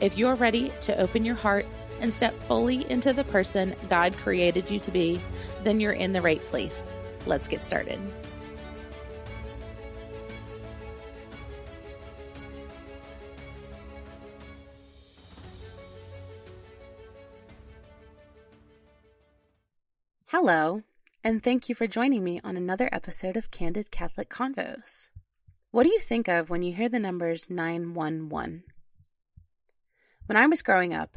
If you're ready to open your heart and step fully into the person God created you to be, then you're in the right place. Let's get started. Hello, and thank you for joining me on another episode of Candid Catholic Convos. What do you think of when you hear the numbers 911? When I was growing up,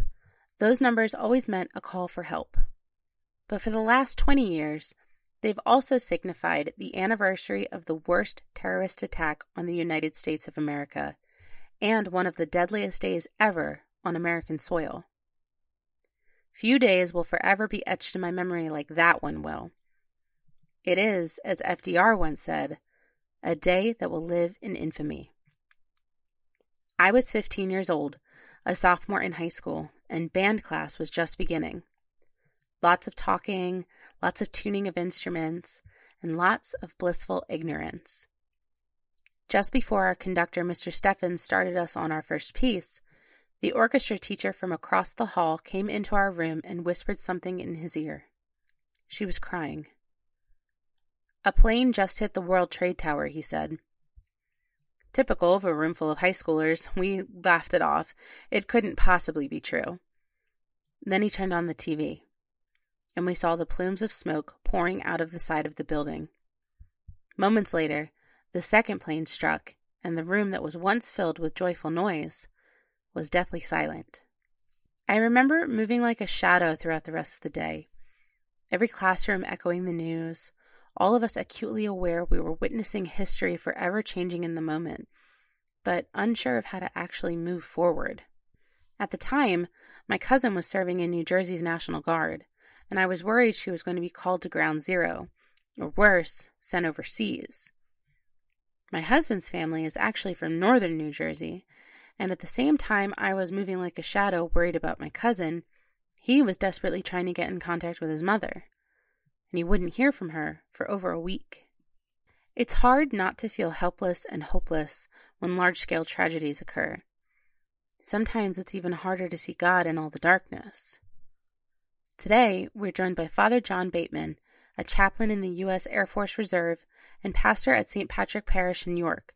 those numbers always meant a call for help. But for the last 20 years, they've also signified the anniversary of the worst terrorist attack on the United States of America and one of the deadliest days ever on American soil. Few days will forever be etched in my memory like that one will. It is, as FDR once said, a day that will live in infamy. I was 15 years old a sophomore in high school, and band class was just beginning. Lots of talking, lots of tuning of instruments, and lots of blissful ignorance. Just before our conductor, Mr. Steffens, started us on our first piece, the orchestra teacher from across the hall came into our room and whispered something in his ear. She was crying. A plane just hit the World Trade Tower, he said. Typical of a room full of high schoolers, we laughed it off. It couldn't possibly be true. Then he turned on the TV, and we saw the plumes of smoke pouring out of the side of the building. Moments later, the second plane struck, and the room that was once filled with joyful noise was deathly silent. I remember moving like a shadow throughout the rest of the day, every classroom echoing the news, all of us acutely aware we were witnessing history forever changing in the moment, but unsure of how to actually move forward. At the time, my cousin was serving in New Jersey's National Guard, and I was worried she was going to be called to ground zero, or worse, sent overseas. My husband's family is actually from northern New Jersey, and at the same time I was moving like a shadow, worried about my cousin, he was desperately trying to get in contact with his mother and he wouldn't hear from her for over a week. It's hard not to feel helpless and hopeless when large scale tragedies occur. Sometimes it's even harder to see God in all the darkness. Today, we're joined by Father John Bateman, a chaplain in the U.S. Air Force Reserve and pastor at St. Patrick Parish in York,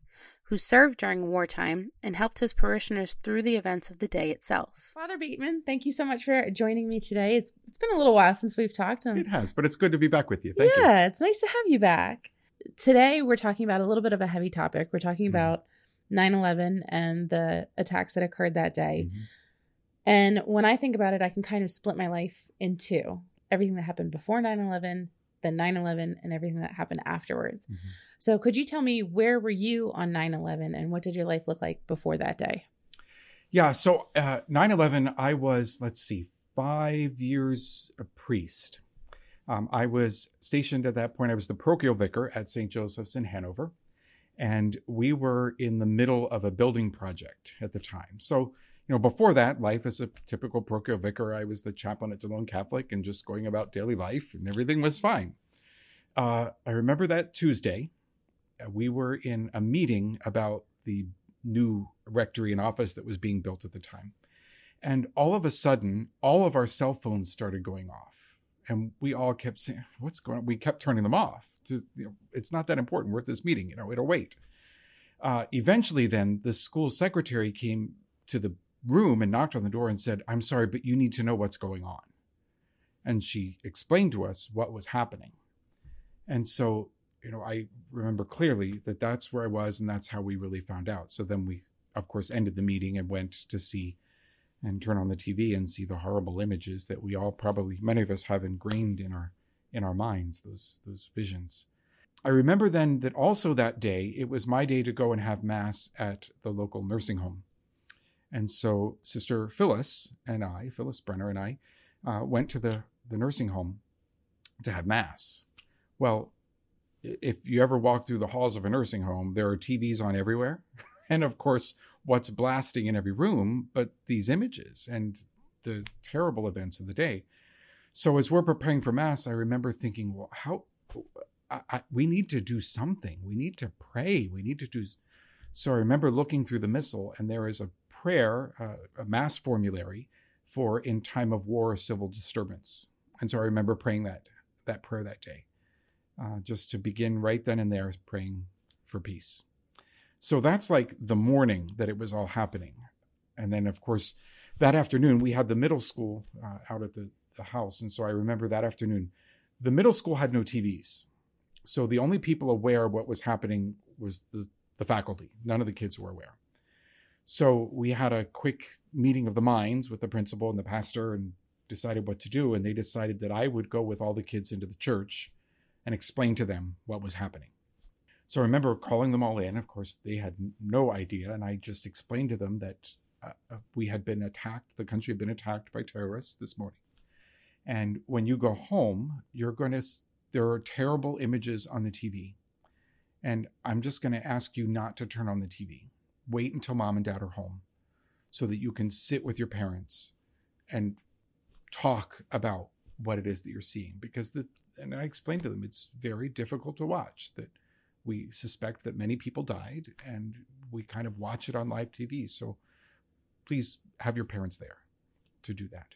who served during wartime and helped his parishioners through the events of the day itself. Father Bateman, thank you so much for joining me today. It's it's been a little while since we've talked. Um, it has, but it's good to be back with you. Thank yeah, you. Yeah, it's nice to have you back. Today we're talking about a little bit of a heavy topic. We're talking mm-hmm. about 9/11 and the attacks that occurred that day. Mm-hmm. And when I think about it, I can kind of split my life in two. Everything that happened before 9/11 then 9-11 and everything that happened afterwards. Mm-hmm. so could you tell me where were you on 9-11 and what did your life look like before that day? Yeah so uh, 9-11 i was let's see five years a priest. Um, i was stationed at that point i was the parochial vicar at st joseph's in hanover and we were in the middle of a building project at the time. So you know, before that, life as a typical parochial vicar, I was the chaplain at DeLone Catholic and just going about daily life, and everything was fine. Uh, I remember that Tuesday, uh, we were in a meeting about the new rectory and office that was being built at the time. And all of a sudden, all of our cell phones started going off. And we all kept saying, What's going on? We kept turning them off. To, you know, it's not that important. We're at this meeting, you know, it'll wait. Uh, eventually, then the school secretary came to the room and knocked on the door and said, I'm sorry, but you need to know what's going on. And she explained to us what was happening. And so, you know, I remember clearly that that's where I was and that's how we really found out. So then we, of course, ended the meeting and went to see and turn on the TV and see the horrible images that we all probably, many of us have ingrained in our, in our minds, those, those visions. I remember then that also that day, it was my day to go and have mass at the local nursing home And so Sister Phyllis and I, Phyllis Brenner and I, uh, went to the, the nursing home to have Mass. Well, if you ever walk through the halls of a nursing home, there are TVs on everywhere. and of course, what's blasting in every room but these images and the terrible events of the day. So as we're preparing for Mass, I remember thinking, well, how I, I, we need to do something. We need to pray. We need to do. So I remember looking through the missal, and there is a prayer, uh, a Mass formulary for in time of war civil disturbance. And so I remember praying that that prayer that day, uh, just to begin right then and there praying for peace. So that's like the morning that it was all happening, and then of course that afternoon we had the middle school uh, out at the, the house, and so I remember that afternoon the middle school had no TVs, so the only people aware of what was happening was the the faculty. None of the kids were aware. So we had a quick meeting of the minds with the principal and the pastor and decided what to do. And they decided that I would go with all the kids into the church and explain to them what was happening. So I remember calling them all in. Of course, they had no idea. And I just explained to them that uh, uh, we had been attacked, the country had been attacked by terrorists this morning. And when you go home, you're going to, there are terrible images on the TV. And I'm just going to ask you not to turn on the TV wait until mom and dad are home so that you can sit with your parents and talk about what it is that you're seeing because the and I explained to them it's very difficult to watch that we suspect that many people died and we kind of watch it on live TV so please have your parents there to do that.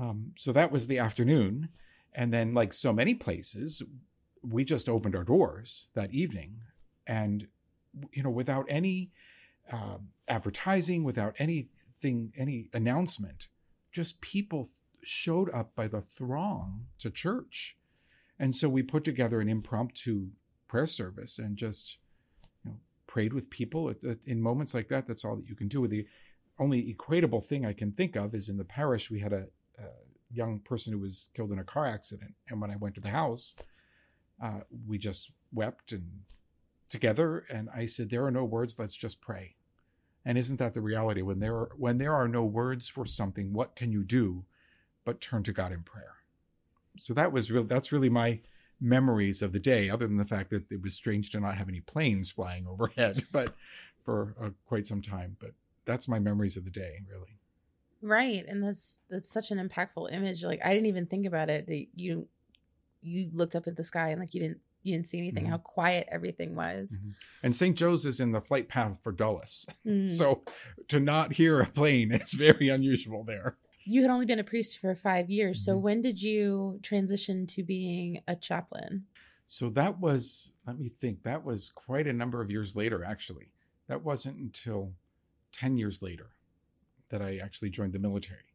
Um, so that was the afternoon. And then like so many places we just opened our doors that evening and you know without any um, advertising, without anything, any announcement. Just people showed up by the throng to church. And so we put together an impromptu prayer service and just you know, prayed with people. In moments like that, that's all that you can do. The only equatable thing I can think of is in the parish, we had a, a young person who was killed in a car accident. And when I went to the house, uh, we just wept and together. And I said, There are no words, let's just pray. And isn't that the reality? When there are, when there are no words for something, what can you do but turn to God in prayer? So that was real. That's really my memories of the day, other than the fact that it was strange to not have any planes flying overhead, but for uh, quite some time. But that's my memories of the day, really. Right, and that's that's such an impactful image. Like I didn't even think about it. That you you looked up at the sky and like you didn't you didn't see anything, mm-hmm. how quiet everything was. Mm-hmm. And St. Joe's is in the flight path for Dulles. Mm-hmm. So to not hear a plane is very unusual there. You had only been a priest for five years. So mm-hmm. when did you transition to being a chaplain? So that was, let me think, that was quite a number of years later, actually. That wasn't until 10 years later that I actually joined the military.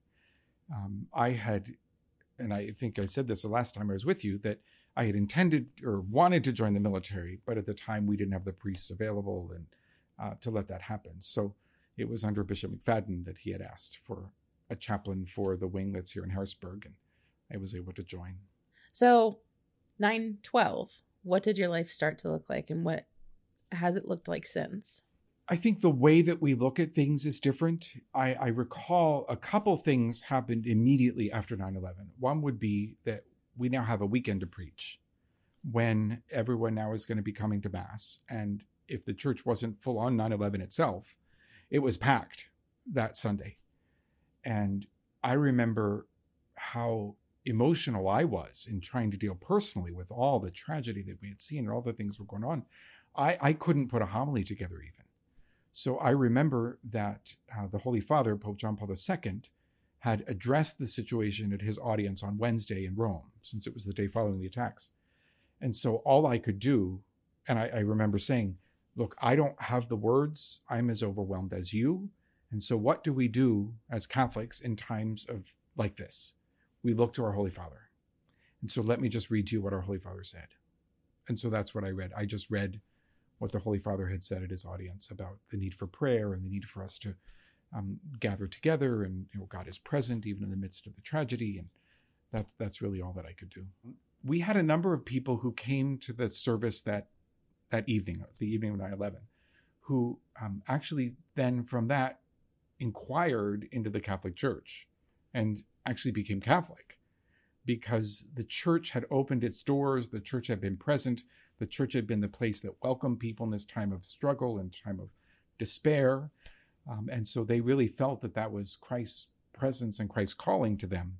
Um, I had, and I think I said this the last time I was with you, that I had intended or wanted to join the military, but at the time we didn't have the priests available and uh, to let that happen. So it was under Bishop McFadden that he had asked for a chaplain for the wing that's here in Harrisburg, and I was able to join. So, nine twelve. What did your life start to look like, and what has it looked like since? I think the way that we look at things is different. I, I recall a couple things happened immediately after 9 11. One would be that we now have a weekend to preach when everyone now is going to be coming to mass. And if the church wasn't full on 9 11 itself, it was packed that Sunday. And I remember how emotional I was in trying to deal personally with all the tragedy that we had seen and all the things were going on. I, I couldn't put a homily together even. So I remember that uh, the Holy Father, Pope John Paul II, had addressed the situation at his audience on Wednesday in Rome, since it was the day following the attacks. And so all I could do, and I, I, remember saying, Look, I don't have the words. I'm as overwhelmed as you. And so what do we do as Catholics in times of like this? We look to our Holy Father. And so let me just read to you what our Holy Father said. And so that's what I read. I just read what the Holy Father had said at his audience about the need for prayer and the need for us to um, gather together, and you know, God is present even in the midst of the tragedy, and that that's really all that I could do. We had a number of people who came to the service that that evening, the evening of 9/11, who um, actually then from that inquired into the Catholic Church and actually became Catholic because the church had opened its doors, the church had been present, the church had been the place that welcomed people in this time of struggle and time of despair. Um, and so they really felt that that was Christ's presence and Christ's calling to them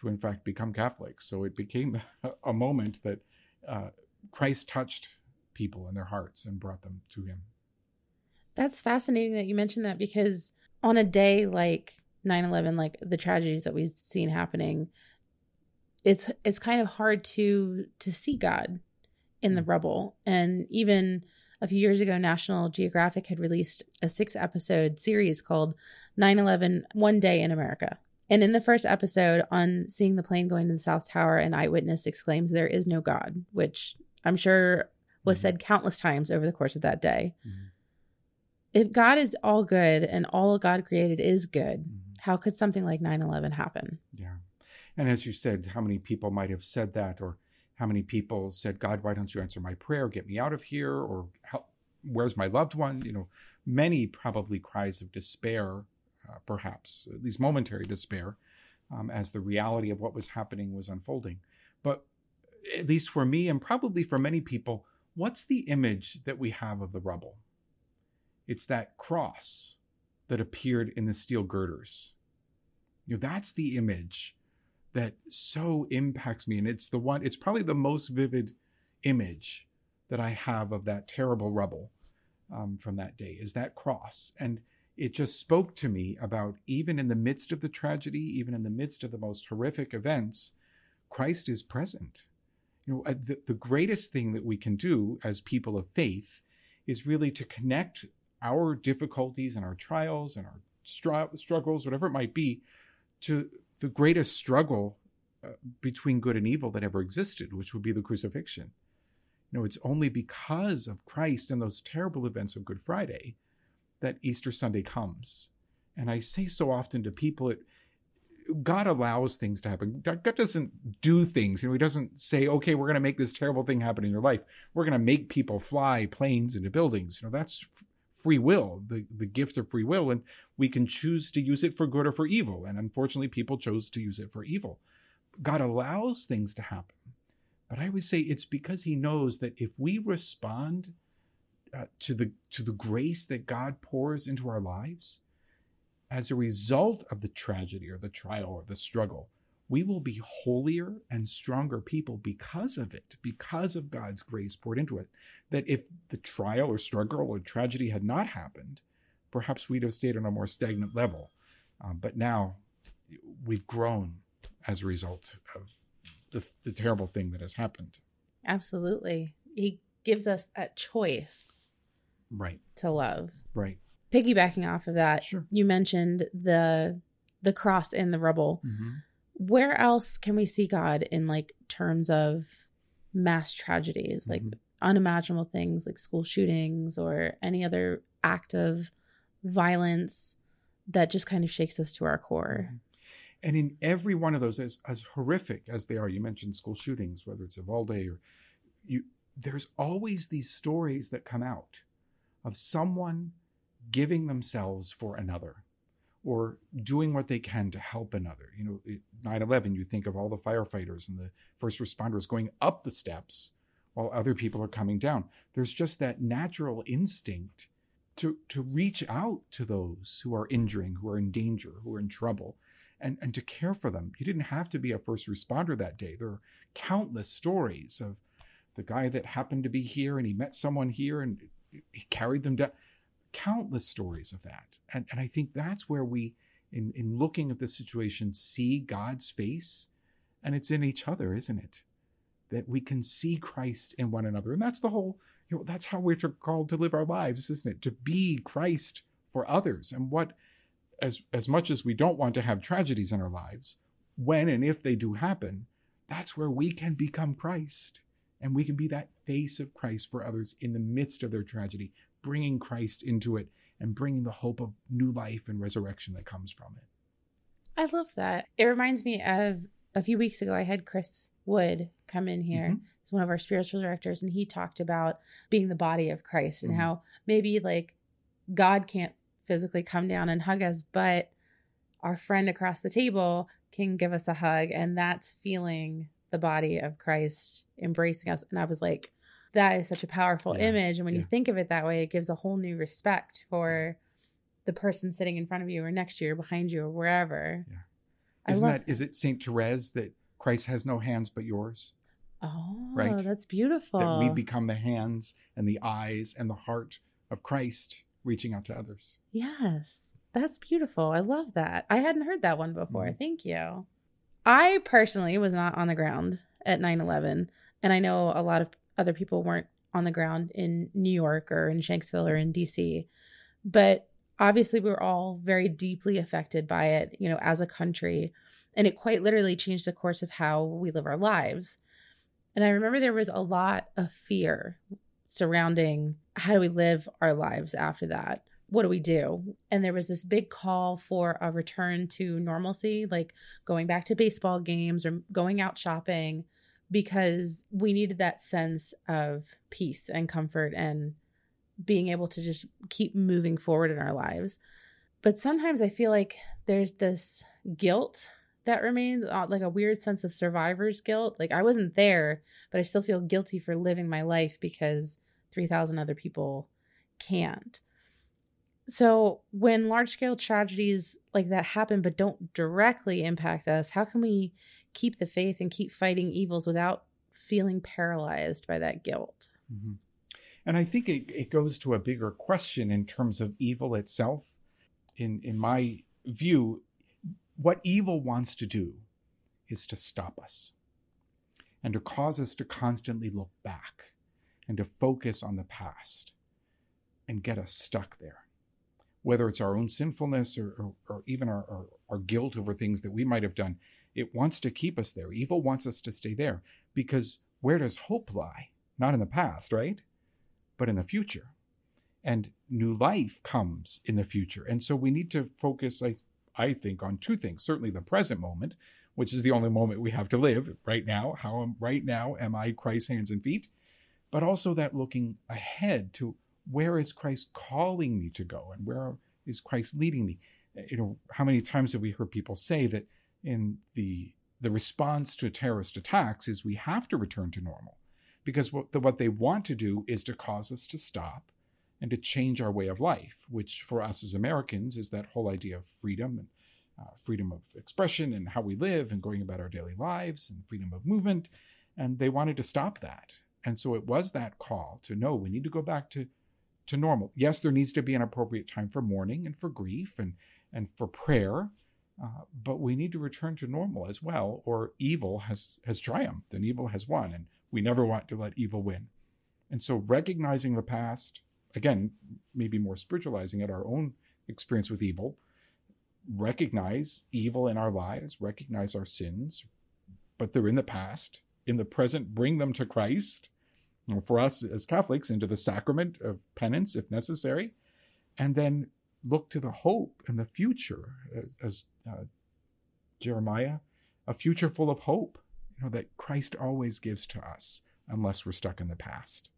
to, in fact, become Catholics. So it became a moment that uh, Christ touched people in their hearts and brought them to Him. That's fascinating that you mentioned that because on a day like 9/11 like the tragedies that we've seen happening it's it's kind of hard to to see God in the mm. rubble and even a few years ago National Geographic had released a 6 episode series called 9/11 One Day in America and in the first episode on seeing the plane going to the South Tower an eyewitness exclaims there is no God which I'm sure was mm. said countless times over the course of that day. Mm-hmm if God is all good and all God created is good, mm-hmm. how could something like 9 11 happen? Yeah. And as you said, how many people might have said that, or how many people said, God, why don't you answer my prayer? Get me out of here, or where's my loved one? You know, many probably cries of despair, uh, perhaps, at least momentary despair, um, as the reality of what was happening was unfolding. But at least for me, and probably for many people, what's the image that we have of the rubble? It's that cross that appeared in the steel girders. You know, that's the image that so impacts me. And it's the one, it's probably the most vivid image that I have of that terrible rubble um, from that day is that cross. And it just spoke to me about even in the midst of the tragedy, even in the midst of the most horrific events, Christ is present. You know, the, the greatest thing that we can do as people of faith is really to connect our difficulties and our trials and our str- struggles, whatever it might be, to the greatest struggle uh, between good and evil that ever existed, which would be the crucifixion. You know, it's only because of Christ and those terrible events of Good Friday that Easter Sunday comes. And I say so often to people, it, God allows things to happen. God doesn't do things. You know, He doesn't say, "Okay, we're going to make this terrible thing happen in your life. We're going to make people fly planes into buildings." You know, that's free will, the, the gift of free will, and we can choose to use it for good or for evil. And unfortunately, people chose to use it for evil. God allows things to happen. But I would say it's because he knows that if we respond uh, to the to the grace that God pours into our lives as a result of the tragedy or the trial or the struggle, we will be holier and stronger people because of it, because of God's grace poured into it. That if the trial or struggle or tragedy had not happened, perhaps we'd have stayed on a more stagnant level. Um, but now we've grown as a result of the, the terrible thing that has happened. Absolutely. He gives us that choice. Right. To love. Right. Piggybacking off of that, sure. you mentioned the the cross in the rubble. Mm-hmm where else can we see God in like terms of mass tragedies, mm-hmm. like unimaginable things like school shootings or any other act of violence that just kind of shakes us to our core? Mm-hmm. And in every one of those, as, as horrific as they are, you mentioned school shootings, whether it's Uvalde or you, there's always these stories that come out of someone giving themselves for another or doing what they can to help another. You know, 9 11, you think of all the firefighters and the first responders going up the steps while other people are coming down. There's just that natural instinct to, to reach out to those who are injuring, who are in danger, who are in trouble, and, and to care for them. You didn't have to be a first responder that day. There are countless stories of the guy that happened to be here and he met someone here and he carried them down countless stories of that. And, and I think that's where we, in, in looking at the situation, see God's face. And it's in each other, isn't it? That we can see Christ in one another. And that's the whole, you know, that's how we're called to live our lives, isn't it? To be Christ for others. And what, as, as much as we don't want to have tragedies in our lives, when and if they do happen, that's where we can become Christ. And we can be that face of Christ for others in the midst of their tragedy, bringing Christ into it and bringing the hope of new life and resurrection that comes from it. I love that. It reminds me of a few weeks ago, I had Chris Wood come in here. Mm-hmm. He's one of our spiritual directors, and he talked about being the body of Christ and mm-hmm. how maybe like God can't physically come down and hug us, but our friend across the table can give us a hug. And that's feeling the body of Christ embracing us. And I was like, that is such a powerful Yeah. image. And when you think of it that way, it gives a whole new respect for the person sitting in front of you or next to you or behind you or wherever. Yeah. Isn't love that, is it St. Therese that Christ has no hands but yours? Oh, Right. that's beautiful. That we become the hands and the eyes and the heart of Christ reaching out to others. Yes, that's beautiful. I love that. I hadn't heard that one before. Mhm. Thank you. I personally was not on the ground at 9 11, and I know a lot of other people weren't on the ground in New York or in Shanksville or in DC, but obviously we were all very deeply affected by it, you know, as a country, and it quite literally changed the course of how we live our lives. And I remember there was a lot of fear surrounding how do we live our lives after that? What do we do? And there was this big call for a return to normalcy, like going back to baseball games or going out shopping, because we needed that sense of peace and comfort and being able to just keep moving forward in our lives. But sometimes I feel like there's this guilt that remains, uh, like a weird sense of survivor's guilt. Like I wasn't there, but I still feel guilty for living my life because 3,000 other people can't. So, when large scale tragedies like that happen but don't directly impact us, how can we keep the faith and keep fighting evils without feeling paralyzed by that guilt? Mm-hmm. And I think it, it goes to a bigger question in terms of evil itself. In, in my view, what evil wants to do is to stop us and to cause us to constantly look back and to focus on the past and get us stuck there. Whether it's our own sinfulness or, or, or even our, our, our guilt over things that we might have done, it wants to keep us there. Evil wants us to stay there because where does hope lie? Not in the past, right? But in the future. And new life comes in the future. And so we need to focus, I, I think, on two things. Certainly the present moment, which is the only moment we have to live right now. How am, right now am I Christ's hands and feet? But also that looking ahead to where is Christ calling me to go and where is Christ leading me? You know, how many times have we heard people say that in the the response to terrorist attacks is we have to return to normal because what, the, what they want to do is to cause us to stop and to change our way of life, which for us as Americans is that whole idea of freedom and uh, freedom of expression and how we live and going about our daily lives and freedom of movement. And they wanted to stop that. And so it was that call to no, we need to go back to, to normal. Yes, there needs to be an appropriate time for mourning and for grief and, and for prayer. Uh, but we need to return to normal as well, or evil has has triumphed and evil has won, and we never want to let evil win. And so, recognizing the past, again, maybe more spiritualizing it, our own experience with evil, recognize evil in our lives, recognize our sins, but they're in the past. In the present, bring them to Christ. You know, for us as Catholics, into the sacrament of penance if necessary, and then look to the hope and the future as, as uh, Jeremiah, a future full of hope, you know, that Christ always gives to us unless we're stuck in the past.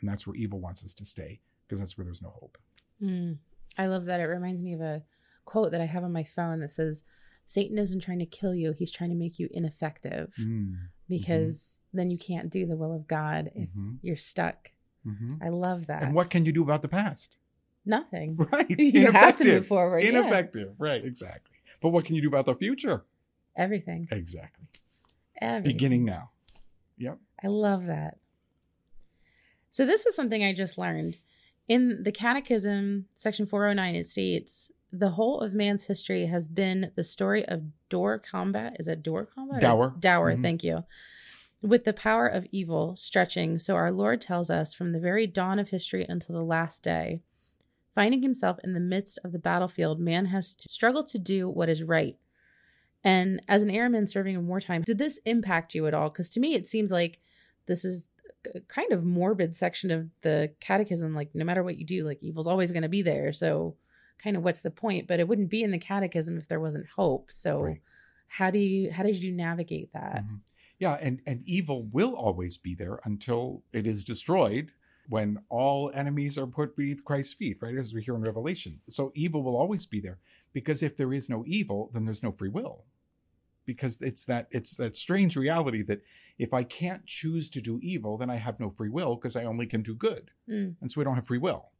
And that's where evil wants us to stay because that's where there's no hope. Mm, I love that. It reminds me of a quote that I have on my phone that says, Satan isn't trying to kill you, he's trying to make you ineffective Mm, because then you can't do the will of God if mhm, you're stuck. mhm. I love that. And what can you do about the past? Nothing. Right. You have to move Ineffective. forward. yeah. Ineffective. Right. Exactly. But what can you do about the future? Everything. Exactly. Everything. Beginning now. Yep. I love that. So this was something I just learned. In the Catechism, section 409, it states the whole of man's history has been the story of door combat. Is that door combat? Dower. Dower, Mhm. thank you. With the power of evil stretching, so our Lord tells us from the very dawn of history until the last day. Finding himself in the midst of the battlefield, man has to struggle to do what is right. And as an airman serving in wartime, did this impact you at all? Because to me, it seems like this is a kind of morbid section of the catechism. Like, no matter what you do, like, evil's always going to be there. So, kind of what's the point? But it wouldn't be in the catechism if there wasn't hope. So, Right. how do you how did you navigate that? Mhm. Yeah, and, and evil will always be there until it is destroyed. When all enemies are put beneath Christ's feet, right? As we hear in Revelation. So evil will always be there because if there is no evil, then there's no free will. Because it's that it's that strange reality that if I can't choose to do evil, then I have no free will because I only can do good. Mm. And so we don't have free will.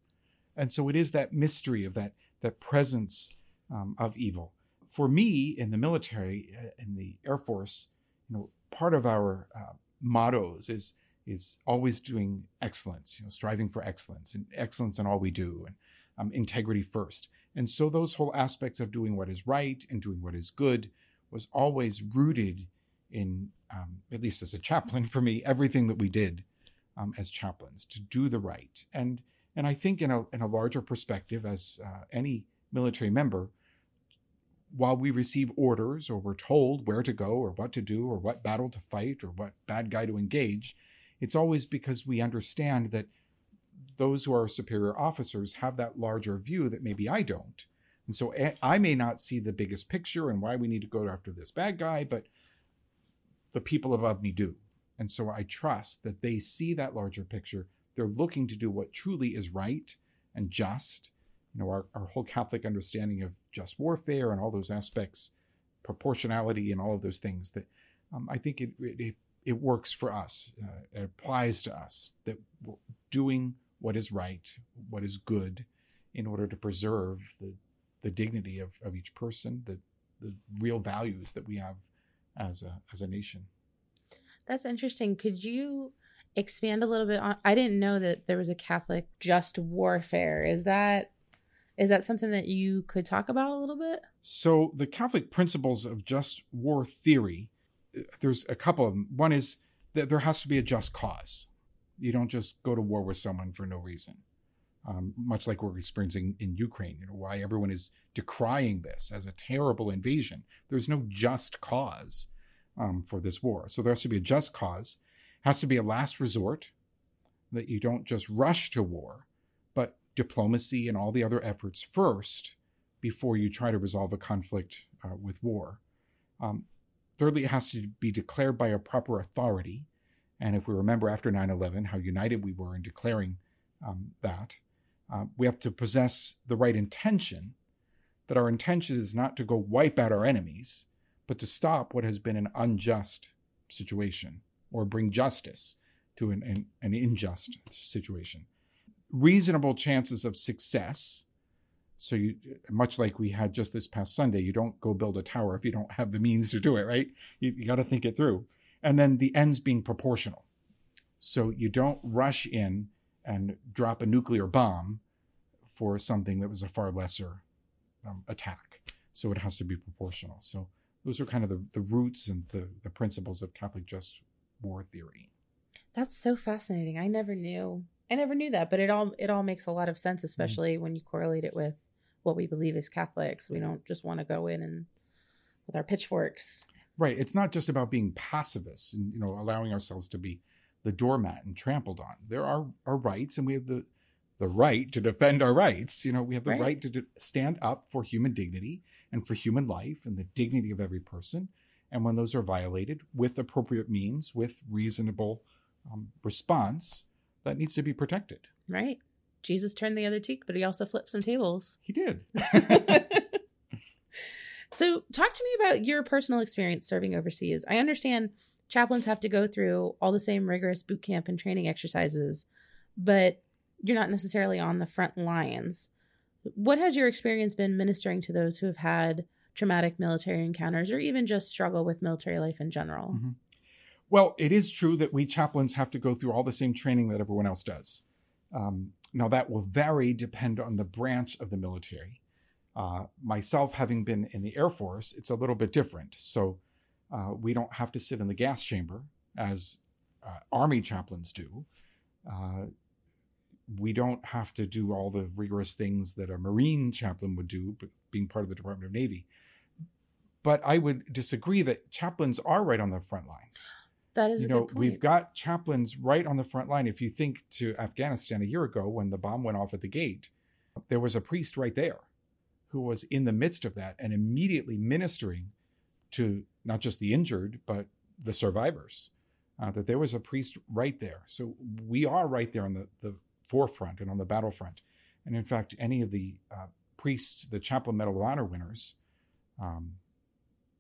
And so it is that mystery of that that presence um, of evil. For me, in the military, uh, in the Air Force, you know, part of our uh, mottos is is always doing excellence, you know, striving for excellence and excellence in all we do, and um, integrity first. And so those whole aspects of doing what is right and doing what is good was always rooted in, um, at least as a chaplain for me, everything that we did um, as chaplains to do the right. And and I think in a in a larger perspective, as uh, any military member, while we receive orders or we're told where to go or what to do or what battle to fight or what bad guy to engage, it's always because we understand that those who are superior officers have that larger view that maybe I don't. And so eh, I may not see the biggest picture and why we need to go after this bad guy, but the people above me do. And so I trust that they see that larger picture. They're looking to do what truly is right and just. You know, our, our whole Catholic understanding of just warfare and all those aspects, proportionality and all of those things that um, I think it, it, it works for us. Uh, it applies to us that we're doing what is right, what is good, in order to preserve the, the dignity of, of each person, the, the real values that we have as a, as a nation. That's interesting. Could you expand a little bit on I didn't know that there was a Catholic just warfare. Is that is that something that you could talk about a little bit? So the Catholic principles of just war theory there's a couple of them. One is that there has to be a just cause. You don't just go to war with someone for no reason. Um, much like we're experiencing in Ukraine, you know, why everyone is decrying this as a terrible invasion. There's no just cause um, for this war. So there has to be a just cause, has to be a last resort, that you don't just rush to war, but diplomacy and all the other efforts first before you try to resolve a conflict uh, with war. Um, Thirdly, it has to be declared by a proper authority. And if we remember after 9 11 how united we were in declaring um, that, uh, we have to possess the right intention, that our intention is not to go wipe out our enemies, but to stop what has been an unjust situation or bring justice to an, an, an unjust situation. Reasonable chances of success so you, much like we had just this past Sunday, you don't go build a tower if you don't have the means to do it, right? You, you got to think it through. And then the ends being proportional. So you don't rush in and drop a nuclear bomb for something that was a far lesser um, attack. So it has to be proportional. So those are kind of the, the roots and the, the principles of Catholic just war theory. That's so fascinating. I never knew. I never knew that, but it all it all makes a lot of sense, especially mm-hmm. when you correlate it with what we believe as Catholics. We don't just want to go in and with our pitchforks. Right. It's not just about being pacifists and you know allowing ourselves to be the doormat and trampled on. There are our rights, and we have the the right to defend our rights. You know, we have the right, right to do, stand up for human dignity and for human life and the dignity of every person. And when those are violated, with appropriate means, with reasonable um, response, that needs to be protected. Right. Jesus turned the other cheek, but he also flipped some tables. He did. so, talk to me about your personal experience serving overseas. I understand chaplains have to go through all the same rigorous boot camp and training exercises, but you're not necessarily on the front lines. What has your experience been ministering to those who have had traumatic military encounters or even just struggle with military life in general? Mm-hmm. Well, it is true that we chaplains have to go through all the same training that everyone else does. Um, now, that will vary depend on the branch of the military. Uh, myself, having been in the Air Force, it's a little bit different. So uh, we don't have to sit in the gas chamber as uh, Army chaplains do. Uh, we don't have to do all the rigorous things that a Marine chaplain would do, being part of the Department of Navy. But I would disagree that chaplains are right on the front line. That is, you know, we've got chaplains right on the front line. If you think to Afghanistan a year ago when the bomb went off at the gate, there was a priest right there who was in the midst of that and immediately ministering to not just the injured but the survivors. uh, that there was a priest right there. So we are right there on the, the forefront and on the battlefront. And in fact, any of the uh, priests, the Chaplain Medal of Honor winners, um,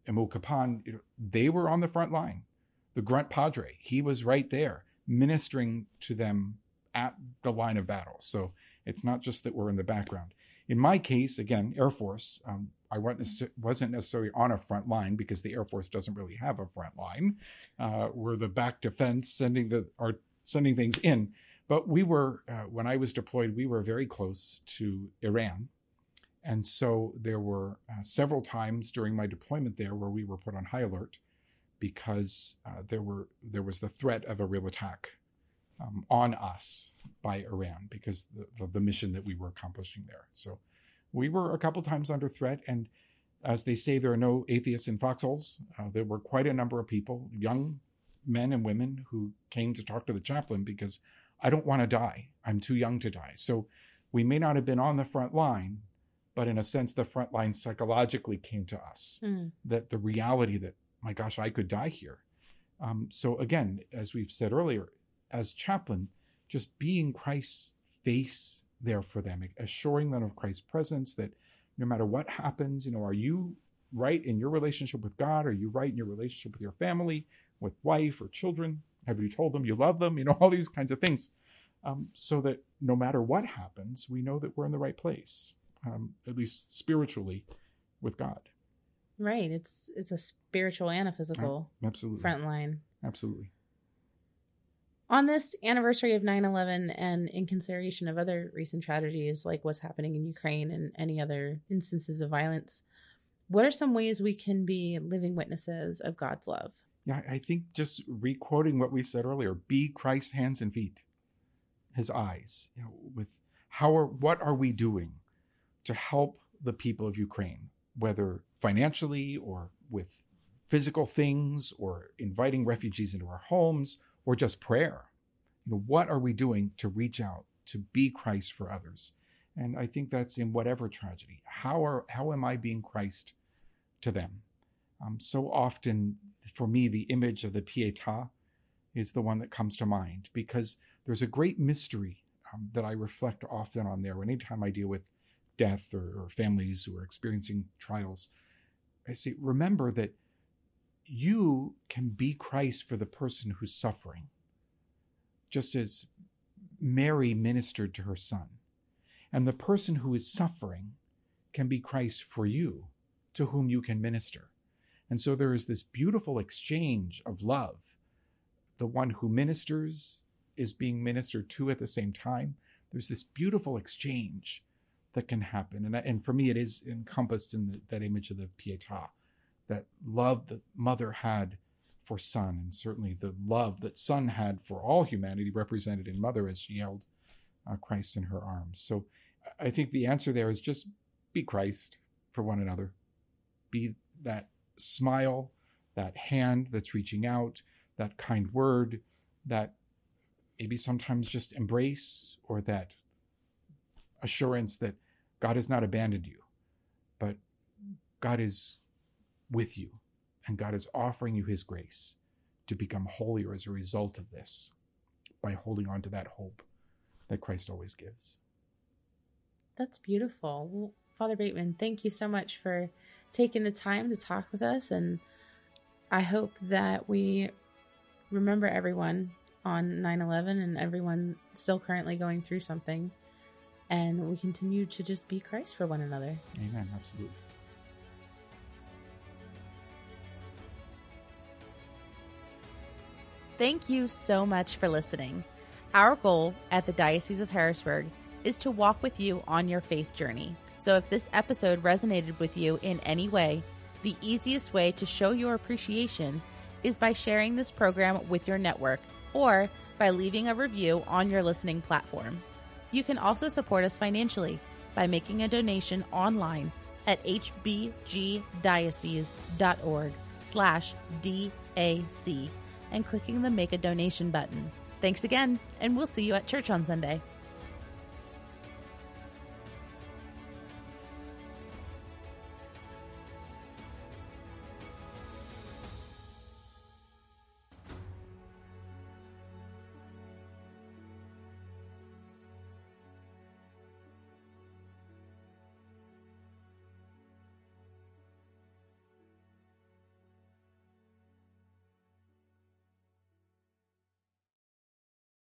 Emil Kapaun, they were on the front line. The Grunt Padre, he was right there ministering to them at the line of battle. So it's not just that we're in the background. In my case, again, Air Force, um, I wasn't necessarily on a front line because the Air Force doesn't really have a front line. Uh, we're the back defense, sending the are sending things in. But we were uh, when I was deployed, we were very close to Iran, and so there were uh, several times during my deployment there where we were put on high alert because uh, there were there was the threat of a real attack um, on us by Iran because the, the mission that we were accomplishing there. So we were a couple times under threat. And as they say, there are no atheists in foxholes. Uh, there were quite a number of people, young men and women, who came to talk to the chaplain because I don't want to die. I'm too young to die. So we may not have been on the front line, but in a sense, the front line psychologically came to us. Mm. That the reality that, my gosh, I could die here. Um, so again, as we've said earlier, as chaplain, just being Christ's face there for them, assuring them of Christ's presence that no matter what happens, you know, are you right in your relationship with God? Are you right in your relationship with your family, with wife or children? Have you told them you love them? You know, all these kinds of things. Um, so that no matter what happens, we know that we're in the right place, um, at least spiritually, with God. Right. It's it's a spiritual and a physical absolutely front line. Absolutely. On this anniversary of 9 11 and in consideration of other recent tragedies like what's happening in Ukraine and any other instances of violence, what are some ways we can be living witnesses of God's love? Yeah, I think just requoting what we said earlier be Christ's hands and feet, his eyes, you know, with how are, what are we doing to help the people of Ukraine, whether financially or with physical things or inviting refugees into our homes or just prayer. You know, what are we doing to reach out, to be Christ for others? And I think that's in whatever tragedy. How are how am I being Christ to them? Um, so often, for me, the image of the Pietà is the one that comes to mind because there's a great mystery um, that I reflect often on there. Anytime I deal with death or, or families who are experiencing trials, I say, remember that you can be Christ for the person who's suffering, just as Mary ministered to her son. And the person who is suffering can be Christ for you, to whom you can minister. And so there is this beautiful exchange of love. The one who ministers is being ministered to at the same time. There's this beautiful exchange that can happen. And, and for me, it is encompassed in the, that image of the Pietà that love that mother had for son, and certainly the love that son had for all humanity represented in mother as she held uh, Christ in her arms. So I think the answer there is just be Christ for one another. Be that smile, that hand that's reaching out, that kind word, that maybe sometimes just embrace, or that assurance that God has not abandoned you, but God is with you, and God is offering you His grace to become holier as a result of this by holding on to that hope that Christ always gives. That's beautiful. Well, Father Bateman, thank you so much for taking the time to talk with us. And I hope that we remember everyone on 9 11 and everyone still currently going through something. And we continue to just be Christ for one another. Amen. Absolutely. Thank you so much for listening. Our goal at the Diocese of Harrisburg is to walk with you on your faith journey. So if this episode resonated with you in any way, the easiest way to show your appreciation is by sharing this program with your network or by leaving a review on your listening platform. You can also support us financially by making a donation online at hbgdiocese.org slash DAC and clicking the Make a Donation button. Thanks again, and we'll see you at church on Sunday.